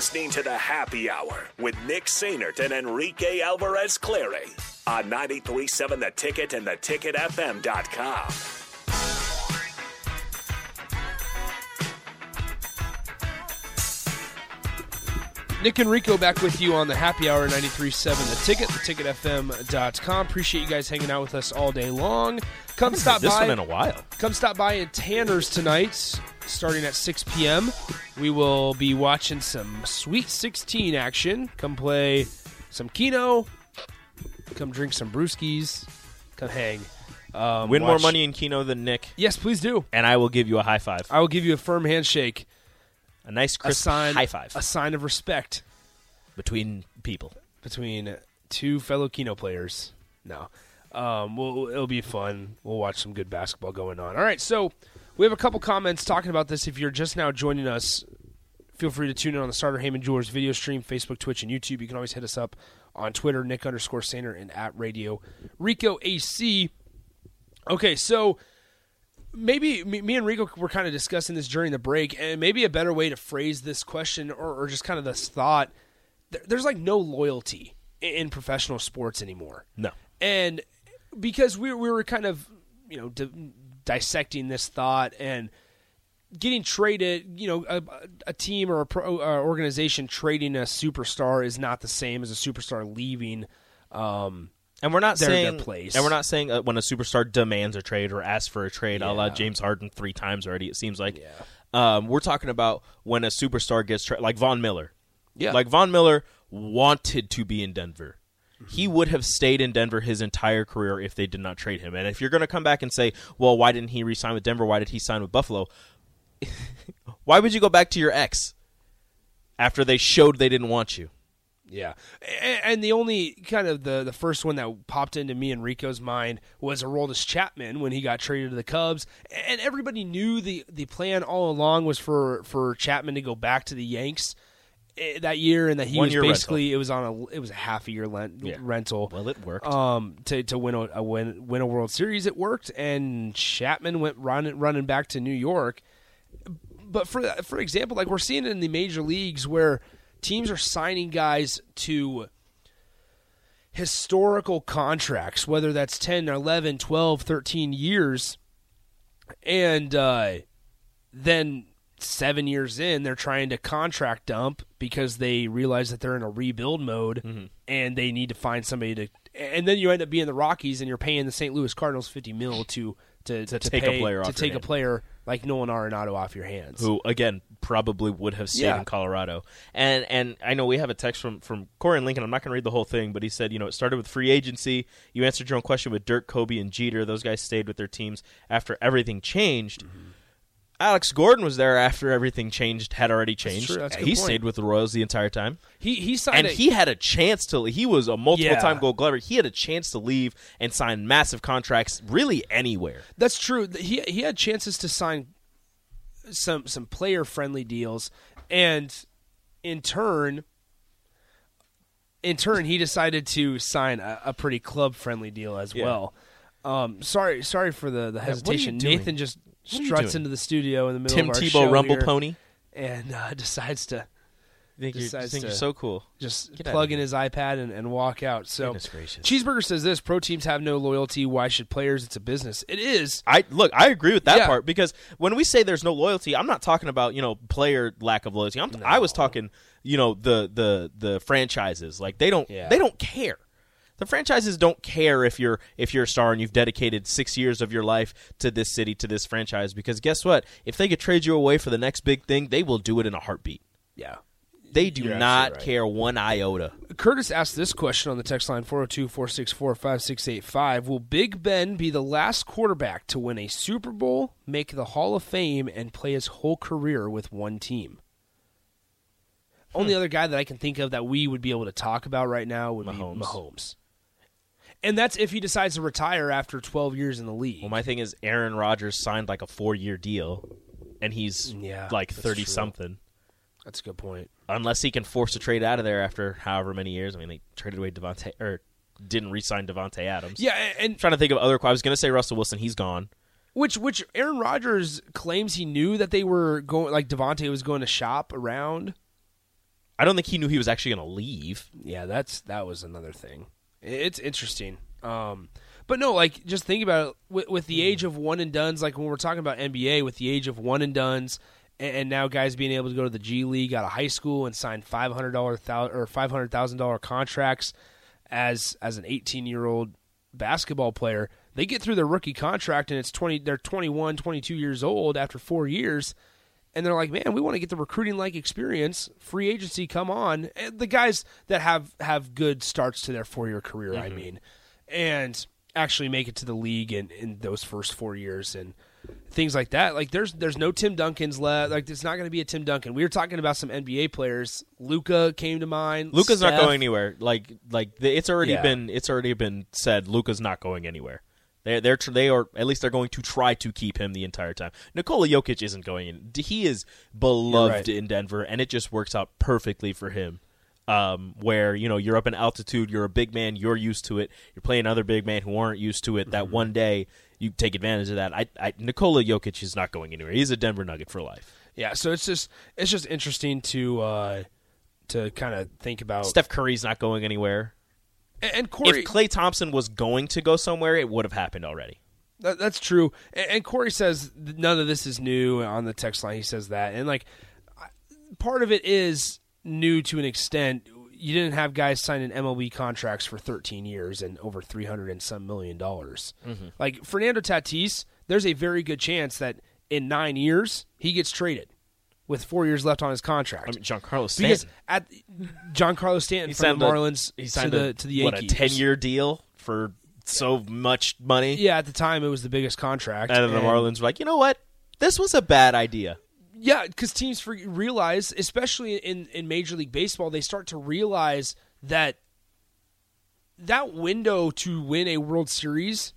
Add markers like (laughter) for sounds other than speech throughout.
listening to the Happy Hour with Nick Sainert and Enrique Alvarez Clary on 93.7 The Ticket and theticketfm.com. Nick and Rico back with you on the Happy Hour 93.7 The Ticket, theticketfm.com. Appreciate you guys hanging out with us all day long. Come stop this by. one in a while. Come stop by at Tanner's tonight, starting at 6 p.m. We will be watching some Sweet 16 action. Come play some Keno. Come drink some brewskis. Come hang. Um, Win more watch- money in Keno than Nick, Yes, please do. and I will give you a high five. I will give you a firm handshake, A nice a crisp sign, high five a sign of respect between people. between two fellow Keno players. No, um, we'll, it'll be fun. We'll watch some good basketball going on. All right, so we have a couple comments talking about this. If you're just now joining us, feel free to tune in on the Sartor Hamann Jewelers video stream, Facebook, Twitch, and YouTube. You can always hit us up on Twitter, Nick underscore Sainer, and at Radio Rico AC. Okay, so maybe me, and Rico were kind of discussing this during the break, and maybe a better way to phrase this question or, or just kind of this thought. There's like no loyalty in, professional sports anymore, No. and because we we were kind of you know di- dissecting this thought and getting traded, you know, a, a team or a pro, uh, organization trading a superstar is not the same as a superstar leaving. Um, And we're not saying place. And we're not saying uh, when a superstar demands a trade or asks for a trade, a la Yeah. James Harden three times already. It seems like. Yeah. Um, we're talking about when a superstar gets traded, like Von Miller. Yeah. Like Von Miller wanted to be in Denver. He would have stayed in Denver his entire career if they did not trade him. And if you're going to come back and say, "Well, why didn't he re-sign with Denver? Why did he sign with Buffalo?" (laughs) why would you go back to your ex after they showed they didn't want you? Yeah, and the only kind of the the first one that popped into me and Rico's mind was Aroldis Chapman when he got traded to the Cubs, and everybody knew the the plan all along was for for Chapman to go back to the Yanks that year, and that he One was year basically it was on a it was a half a year lent, Yeah. rental. Well, it worked. Um, to to win a, a win win a World Series, it worked, and Chapman went running running back to New York but for for example, like we're seeing it in the major leagues where teams are signing guys to historical contracts, whether that's 10, 11, 12, 13 years, and uh, then seven years in, they're trying to contract dump because they realize that they're in a rebuild mode Mm-hmm. and they need to find somebody to. And then you end up being the Rockies and you're paying the St. Louis Cardinals 50 mil to. To, To to take a pay- player to take a player like Nolan Arenado off your hands. who again probably would have stayed Yeah. in Colorado. And and I know we have a text from from Corey and Lincoln. I'm not going to read the whole thing, but he said, you know, it started with free agency. You answered your own question with Dirk, Kobe, and Jeter. Those guys stayed with their teams after everything changed. Mm-hmm. Alex Gordon was there after everything changed had already changed. true. That's good he point. stayed with the Royals the entire time. He he signed And a, he had a chance to. He was a multiple time Gold Glover. He had a chance to leave and sign massive contracts, really anywhere. That's true. He he had chances to sign some some player friendly deals, and in turn, in turn, he decided to sign a, a pretty club friendly deal as Yeah. well. Um, sorry, sorry for the, the what are you hesitation. Nathan just What are you struts into the studio in the middle Tim of our Tebow show Rumble here Pony. and uh, (laughs) decides to You think, you're, you Decides think you're to- so cool. just Get outta plug in here. his iPad and, and walk out. So, Goodness gracious. Cheeseburger says this: Pro teams have no loyalty. Why should players? It's a business. It is. I look, I agree with that Yeah. part because when we say there's no loyalty, I'm not talking about you know player lack of loyalty. I'm, I was talking you know the the the franchises like they don't Yeah. they don't care. The franchises don't care if you're if you're a star and you've dedicated six years of your life to this city to this franchise because guess what? If they could trade you away for the next big thing, they will do it in a heartbeat. Yeah. They do You're not right. care one iota. Curtis asked this question on the text line 402 464 5685. Will Big Ben be the last quarterback to win a Super Bowl, make the Hall of Fame, and play his whole career with one team? Only hmm. other guy that I can think of that we would be able to talk about right now would Mahomes. be Mahomes. And that's if he decides to retire after 12 years in the league. Well, my thing is Aaron Rodgers signed like a four year deal, and he's Yeah, like thirty true. something. that's a good point. unless he can force a trade out of there after however many years. I mean, they traded away Davante or didn't re-sign Davante Adams. Yeah, and I'm trying to think of other. I was going to say Russell Wilson. He's gone. Which which Aaron Rodgers claims he knew that they were going like Davante was going to shop around. I don't think he knew he was actually going to leave. Yeah, that's that was another thing. It's interesting. Um, but no, like just think about it with, with the age of one and dones. Like when we're talking about NBA, with the age of one and dones, and, and now guys being able to go to the G League out of high school and sign five hundred dollar or five hundred thousand dollar contracts as as an eighteen year old basketball player. They get through their rookie contract and it's twenty. They're 21, 22 years old after four years and they're like, man, we want to get the recruiting like experience. Free agency, come on. And the guys that have have good starts to their four year career, mm-hmm. I mean, and actually make it to the league in, in those first four years and things like that. Like there's there's no Tim Duncans left. Like it's not going to be a Tim Duncan. We were talking about some NBA players. Luka came to mind. Luka's Steph. not going anywhere. Like like it's already yeah. been it's already been said. Luka's not going anywhere. They're, they're they are at least they're going to try to keep him the entire time. Nikola Jokic isn't going in. He is beloved right. in Denver, and it just works out perfectly for him. Um, where you know you're up in altitude, you're a big man, you're used to it. You're playing other big men who aren't used to it. Mm-hmm. That one day you take advantage of that. I, I Nikola Jokic is not going anywhere. He's a Denver Nugget for life. Yeah, so it's just it's just interesting to uh, to kind of think about. Steph Curry's not going anywhere. And Corey, if Klay Thompson was going to go somewhere, it would have happened already. That, that's true. And, Corey says none of this is new on the text line. He says that, and like part of it is new to an extent. You didn't have guys signing MLB contracts for 13 years and over 300 and some million dollars. Mm-hmm. Like Fernando Tatis, there's a very good chance that in nine years he gets traded with four years left on his contract. I mean, Giancarlo Stanton. Because at Giancarlo Stanton he from the Marlins he signed to the to the Yankees. What a ten year deal for so much money. Yeah, at the time it was the biggest contract. And, and the Marlins were like, you know what, this was a bad idea. Yeah, because teams realize, especially in in Major League Baseball, they start to realize that that window to win a World Series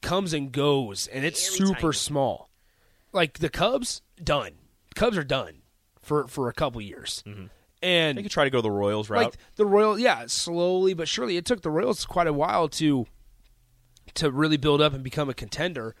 comes and goes, and it's Very super tiny. small. Like the Cubs, done Cubs are done for for a couple years. Mm-hmm. And they could try to go the Royals route. Like the Royal, yeah, slowly but surely. It took the Royals quite a while to to really build up and become a contender.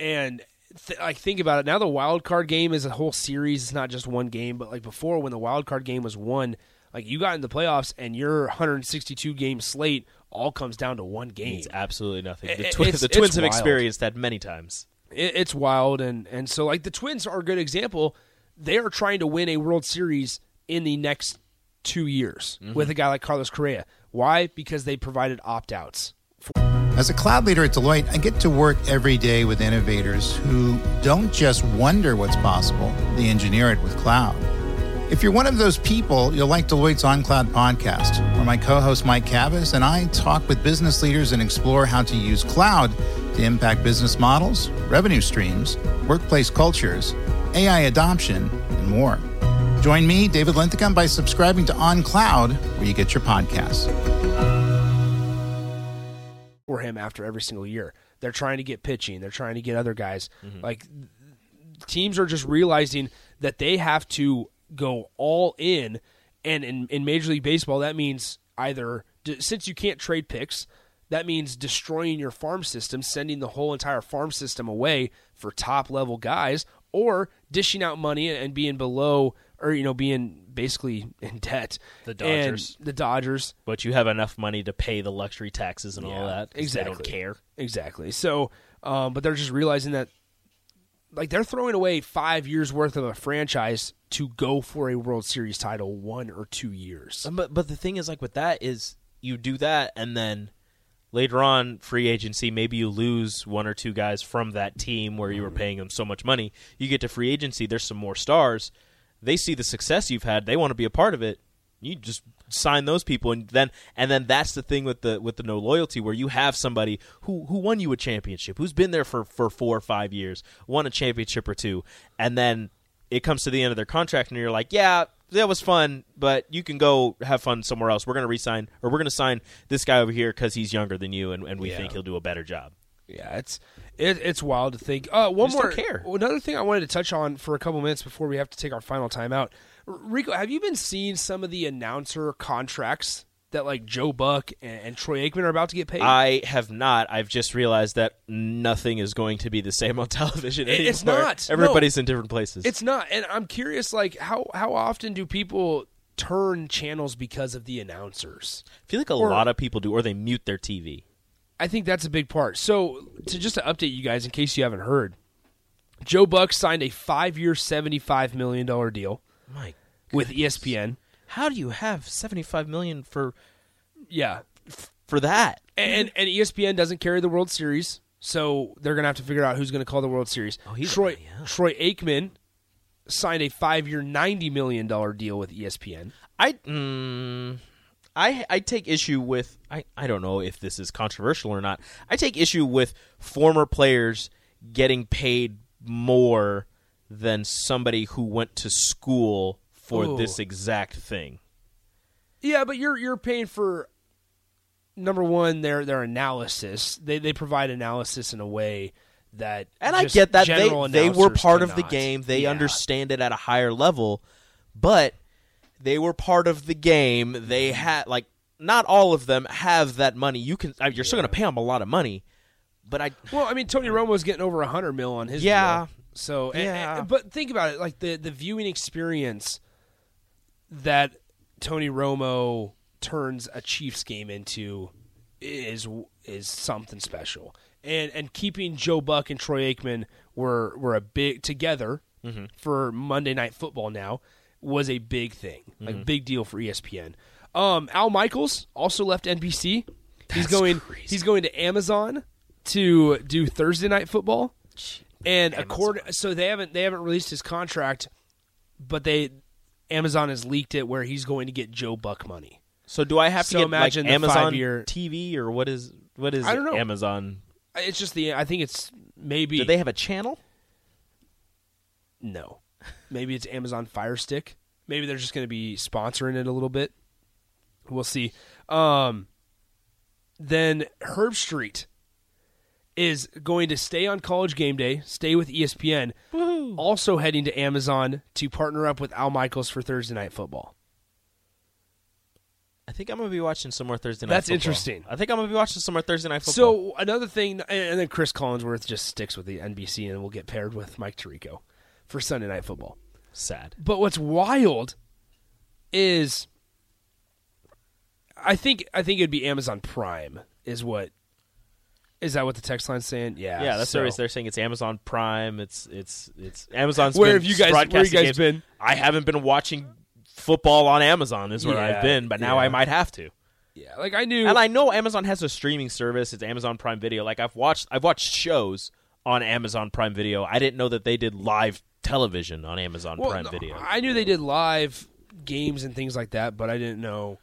And th- like think about it now, the wild card game is a whole series. It's not just one game. But like before, when the wild card game was won, like you got in the playoffs and your 162 game slate all comes down to one game. It's absolutely nothing. The, twi- the Twins have experienced that many times. It, it's wild, and and so like the Twins are a good example they are trying to win a World Series in the next two years mm-hmm. with a guy like Carlos Correa. Why? Because they provided opt outs. As a cloud leader at Deloitte, I get to work every day with innovators who don't just wonder what's possible, they engineer it with cloud. If you're one of those people, you'll like Deloitte's On Cloud podcast, where my co host Mike Kavis and I talk with business leaders and explore how to use cloud to impact business models, revenue streams, workplace cultures, AI adoption, and more. Join me, David Linthicum, by subscribing to On Cloud, where you get your podcasts. For him after every single year, they're trying to get pitching. They're trying to get other guys. Mm-hmm. Like teams are just realizing that they have to go all in, and in, in Major League Baseball, that means either since you can't trade picks, that means destroying your farm system, sending the whole entire farm system away for top level guys, or dishing out money and being below or you know being basically in debt. The Dodgers, and the Dodgers, but you have enough money to pay the luxury taxes and yeah, all that. Exactly, they don't care. Exactly. So, um, but they're just realizing that, like, they're throwing away five years worth of a franchise to go for a World Series title one or two years. But but the thing is, like with that, is you do that and then later on free agency maybe you lose one or two guys from that team where you were mm-hmm. paying them so much money. You get to free agency there's some more stars. They see the success you've had they want to be a part of it. You just sign those people and then and then that's the thing with the with the no loyalty where you have somebody who who won you a championship who's been there for for 4 or 5 years won a championship or two and then it comes to the end of their contract and you're like yeah that was fun, but you can go have fun somewhere else. We're going to resign, or we're going to sign this guy over here because he's younger than you, and, and we yeah. think he'll do a better job. Yeah, it's it, it's wild to think. Uh, one more care. Another thing I wanted to touch on for a couple minutes before we have to take our final time out. Rico, have you been seeing some of the announcer contracts that like Joe Buck and, and, Troy Aikman are about to get paid? I have not. I've just realized that nothing is going to be the same on (laughs) television anymore. It's not. Everybody's no, in different places. It's not. And I'm curious, like how how often do people turn channels because of the announcers. I feel like a Or- lot of people do, or they mute their TV. I think that's a big part. So, to just to update you guys, in case you haven't heard, Joe Buck signed a five-year, seventy-five million dollar deal My, with ESPN. How do you have seventy five million for Yeah, for that? and and ESPN doesn't carry the World Series, so they're gonna have to figure out who's gonna call the World Series. Oh, he's Troy yeah. Troy Aikman signed a five-year, ninety million dollar deal with ESPN. I mm, I I take issue with I I don't know if this is controversial or not. I take issue with former players getting paid more than somebody who went to school for Ooh. this exact thing. Yeah, but you're you're paying for number one their their analysis. They they provide analysis in a way that And I get that they they were part of the game. They Yeah. understand it at a higher level, but they were part of the game. They had like not all of them have that money. You can uh, you're still going to pay them a lot of money, but I Well, I mean, Tony Romo's getting over a hundred mil on his Yeah. deal. So, and- Yeah. and- but think about it, like the the viewing experience that Tony Romo turns a Chiefs game into is is something special. And and keeping Joe Buck and Troy Aikman were were a big together Mm-hmm. for Monday Night Football now was a big thing, like Mm-hmm. big deal for ESPN. Um, Al Michaels also left NBC. he's going crazy. he's going to Amazon to do Thursday Night Football. And Amazon. according so they haven't they haven't released his contract, but they Amazon has leaked it where he's going to get Joe Buck money. So do I have So to get imagine like Amazon TV or what is what is I don't know. Amazon? It's just the I think it's maybe Do they have a channel? no, maybe it's Amazon Fire Stick. Maybe they're just going to be sponsoring it a little bit. We'll see. Um, then Herbstreit is going to stay on College Game Day, stay with ESPN, also heading to Amazon to partner up with Al Michaels for Thursday Night Football. I think I'm gonna be watching some more Thursday night. That's football. interesting. I think I'm gonna be watching some more Thursday night football. So another thing, and then Chris Collinsworth just sticks with the NBC, and will get paired with Mike Tirico for Sunday Night Football. sad. But what's wild is, I think I think it'd be Amazon Prime is what. Is that what the text line's saying? Yeah. Yeah, that's so- what they're saying. It's Amazon Prime. It's it's it's Amazon's. Where have you guys- where you guys games. been? I haven't been watching football on Amazon. Is where Yeah, I've been, but now yeah. I might have to. Yeah, like I knew. And I know Amazon has a streaming service. It's Amazon Prime Video. Like I've watched I've watched shows on Amazon Prime Video. I didn't know that they did live television on Amazon well, Prime Video. I knew they did live games and things like that, but I didn't know.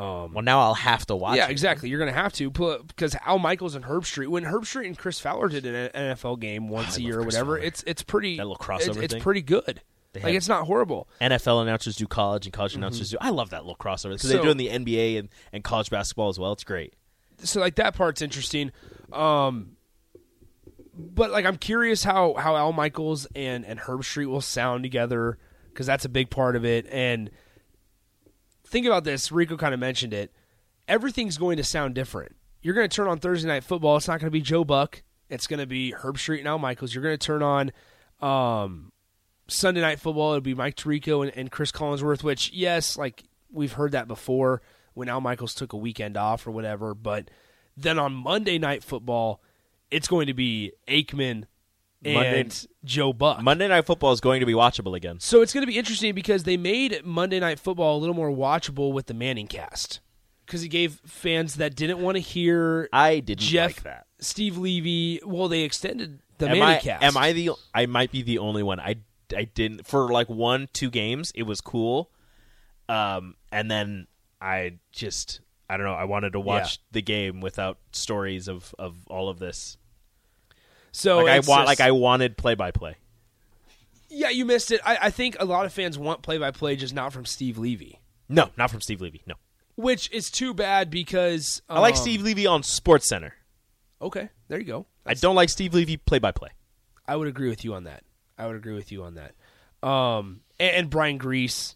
Well, now I'll have to watch. yeah, it. exactly. You're going to have to put because Al Michaels and Herbstreit. When Herbstreit and Chris Fowler did an NFL game once a year or Chris whatever, Fowler. it's it's pretty That little crossover It's, thing. pretty good. Like it's not horrible. NFL announcers do college, and college announcers do. I love that little crossover because Mm-hmm. So- they do it in the NBA and, and college basketball as well. It's great. so like that part's interesting. Um, but like I'm curious how how Al Michaels and and Herbstreit will sound together because that's a big part of it. And think about this. Rico kind of mentioned it. Everything's going to sound different. You're going to turn on Thursday Night Football. It's not going to be Joe Buck. It's going to be Herbstreit and Al Michaels. You're going to turn on um, Sunday Night Football. It'll be Mike Tirico and, and Chris Collinsworth. Which yes, like we've heard that before when Al Michaels took a weekend off or whatever. But then on Monday Night Football, it's going to be Aikman and Monday- Joe Buck. Monday Night Football is going to be watchable again. So it's going to be interesting because they made Monday Night Football a little more watchable with the Manning cast. Because he gave fans that didn't want to hear I didn't Jeff, like that. Steve Levy. Well, they extended the am Manning I, cast. Am I the? I might be the only one. I I didn't for like one two games. It was cool, um, and then I just I don't know. I wanted to watch the game without stories of of all of this. So Like I want, like I wanted play by play. yeah, you missed it. I, I think a lot of fans want play by play, just not from Steve Levy, No, not from Steve Levy. No, which is too bad because I like um, Steve Levy on Sports Center. Okay, there you go. I don't like Steve Levy play by play. I would agree with you on that. I would agree with you on that. Um, and, and Brian Griese.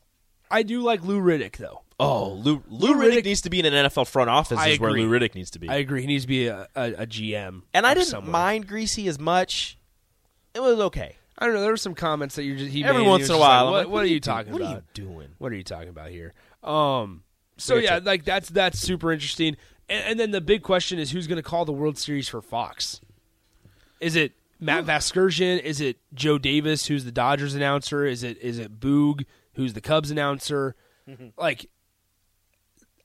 I do like Lou Riddick though. Oh, Lou, Lou, Riddick- Riddick needs to be in an NFL front office. I is where agree. Lou Riddick needs to be. I agree. He needs to be a, a, a GM. and I of didn't somewhere. mind Griese as much. It was okay. I don't know. There were some comments that you just he Every made, once in a while, Like, what, like, what what are are you you talking doing? What about? are you doing? What are you talking about here? Um. So yeah, shit. like that's that's super interesting. And, and then the big question is who's going to call the World Series for Fox? Is it Matt Vasgersian? Is it Joe Davis, who's the Dodgers announcer? Is it is it Boog, who's the Cubs announcer? (laughs) Like,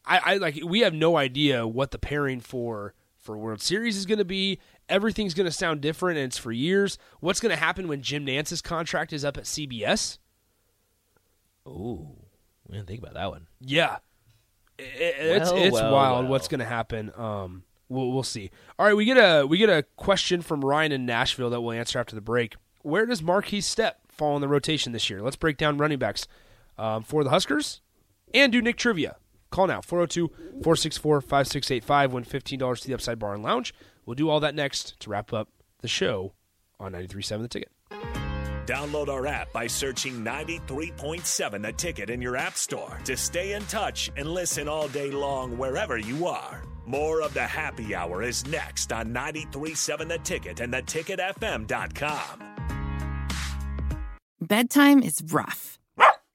I, I like we have no idea what the pairing for for World Series is going to be. Everything's going to sound different, and it's for years. What's going to happen when Jim Nantz's contract is up at CBS? Ooh, we didn't think about that one. Yeah, I- I- it's Well, it's well, wild well. what's going to happen. Um, we'll we'll see. All right, we get a we get a question from Ryan in Nashville that we'll answer after the break. Where does Markese Stepp fall in the rotation this year? Let's break down running backs um, for the Huskers and do Nick trivia. Call now 402 464 5685. Win $15 to the Upside Bar and Lounge. We'll do all that next to wrap up the show on 93.7 The Ticket. Download our app by searching 93.7 The Ticket in your app store to stay in touch and listen all day long wherever you are. More of the happy hour is next on 93.7 The Ticket and theticketfm.com. Bedtime is rough,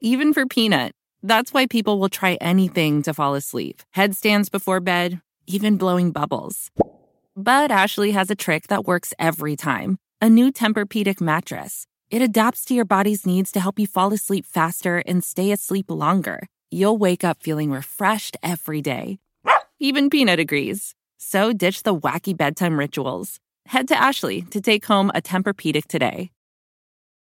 even for Peanut. That's why people will try anything to fall asleep headstands before bed, even blowing bubbles. But Ashley has a trick that works every time a new Tempur-Pedic mattress. It adapts to your body's needs to help you fall asleep faster and stay asleep longer. You'll wake up feeling refreshed every day. Even Peanut agrees. So ditch the wacky bedtime rituals. Head to Ashley to take home a Tempur-Pedic today.